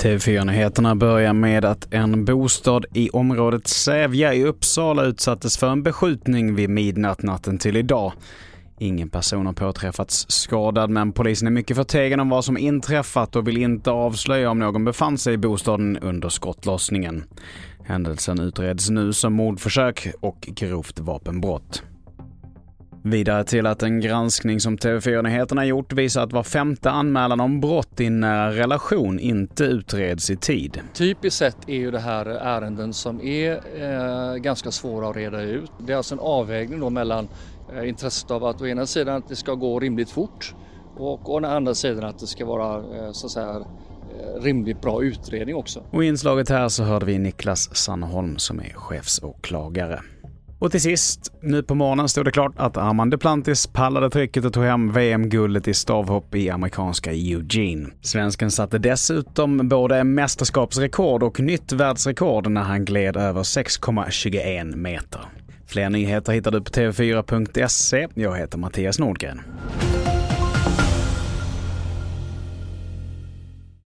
TV4-nyheterna börjar med att en bostad i området Sävja i Uppsala utsattes för en beskjutning vid midnatt natten till idag. Ingen person har påträffats skadad men polisen är mycket förtegen om vad som inträffat och vill inte avslöja om någon befann sig i bostaden under skottlossningen. Händelsen utreds nu som mordförsök och grovt vapenbrott. Vidare till att en granskning som TV4-nyheterna gjort visar att var femte anmälan om brott i nära relation inte utreds i tid. Typiskt sett är ju det här ärenden som är eh, ganska svåra att reda ut. Det är alltså en avvägning då mellan eh, intresset av att å ena sidan att det ska gå rimligt fort och å andra sidan att det ska vara eh, så att säga eh, rimligt bra utredning också. Och i inslaget här så hörde vi Niklas Sandholm som är chefsåklagare. Och till sist, nu på morgonen stod det klart att Armand Duplantis pallade trycket och tog hem VM-guldet i stavhopp i amerikanska Eugene. Svensken satte dessutom både mästerskapsrekord och nytt världsrekord när han gled över 6,21 meter. Fler nyheter hittar du på tv4.se. Jag heter Mattias Nordgren.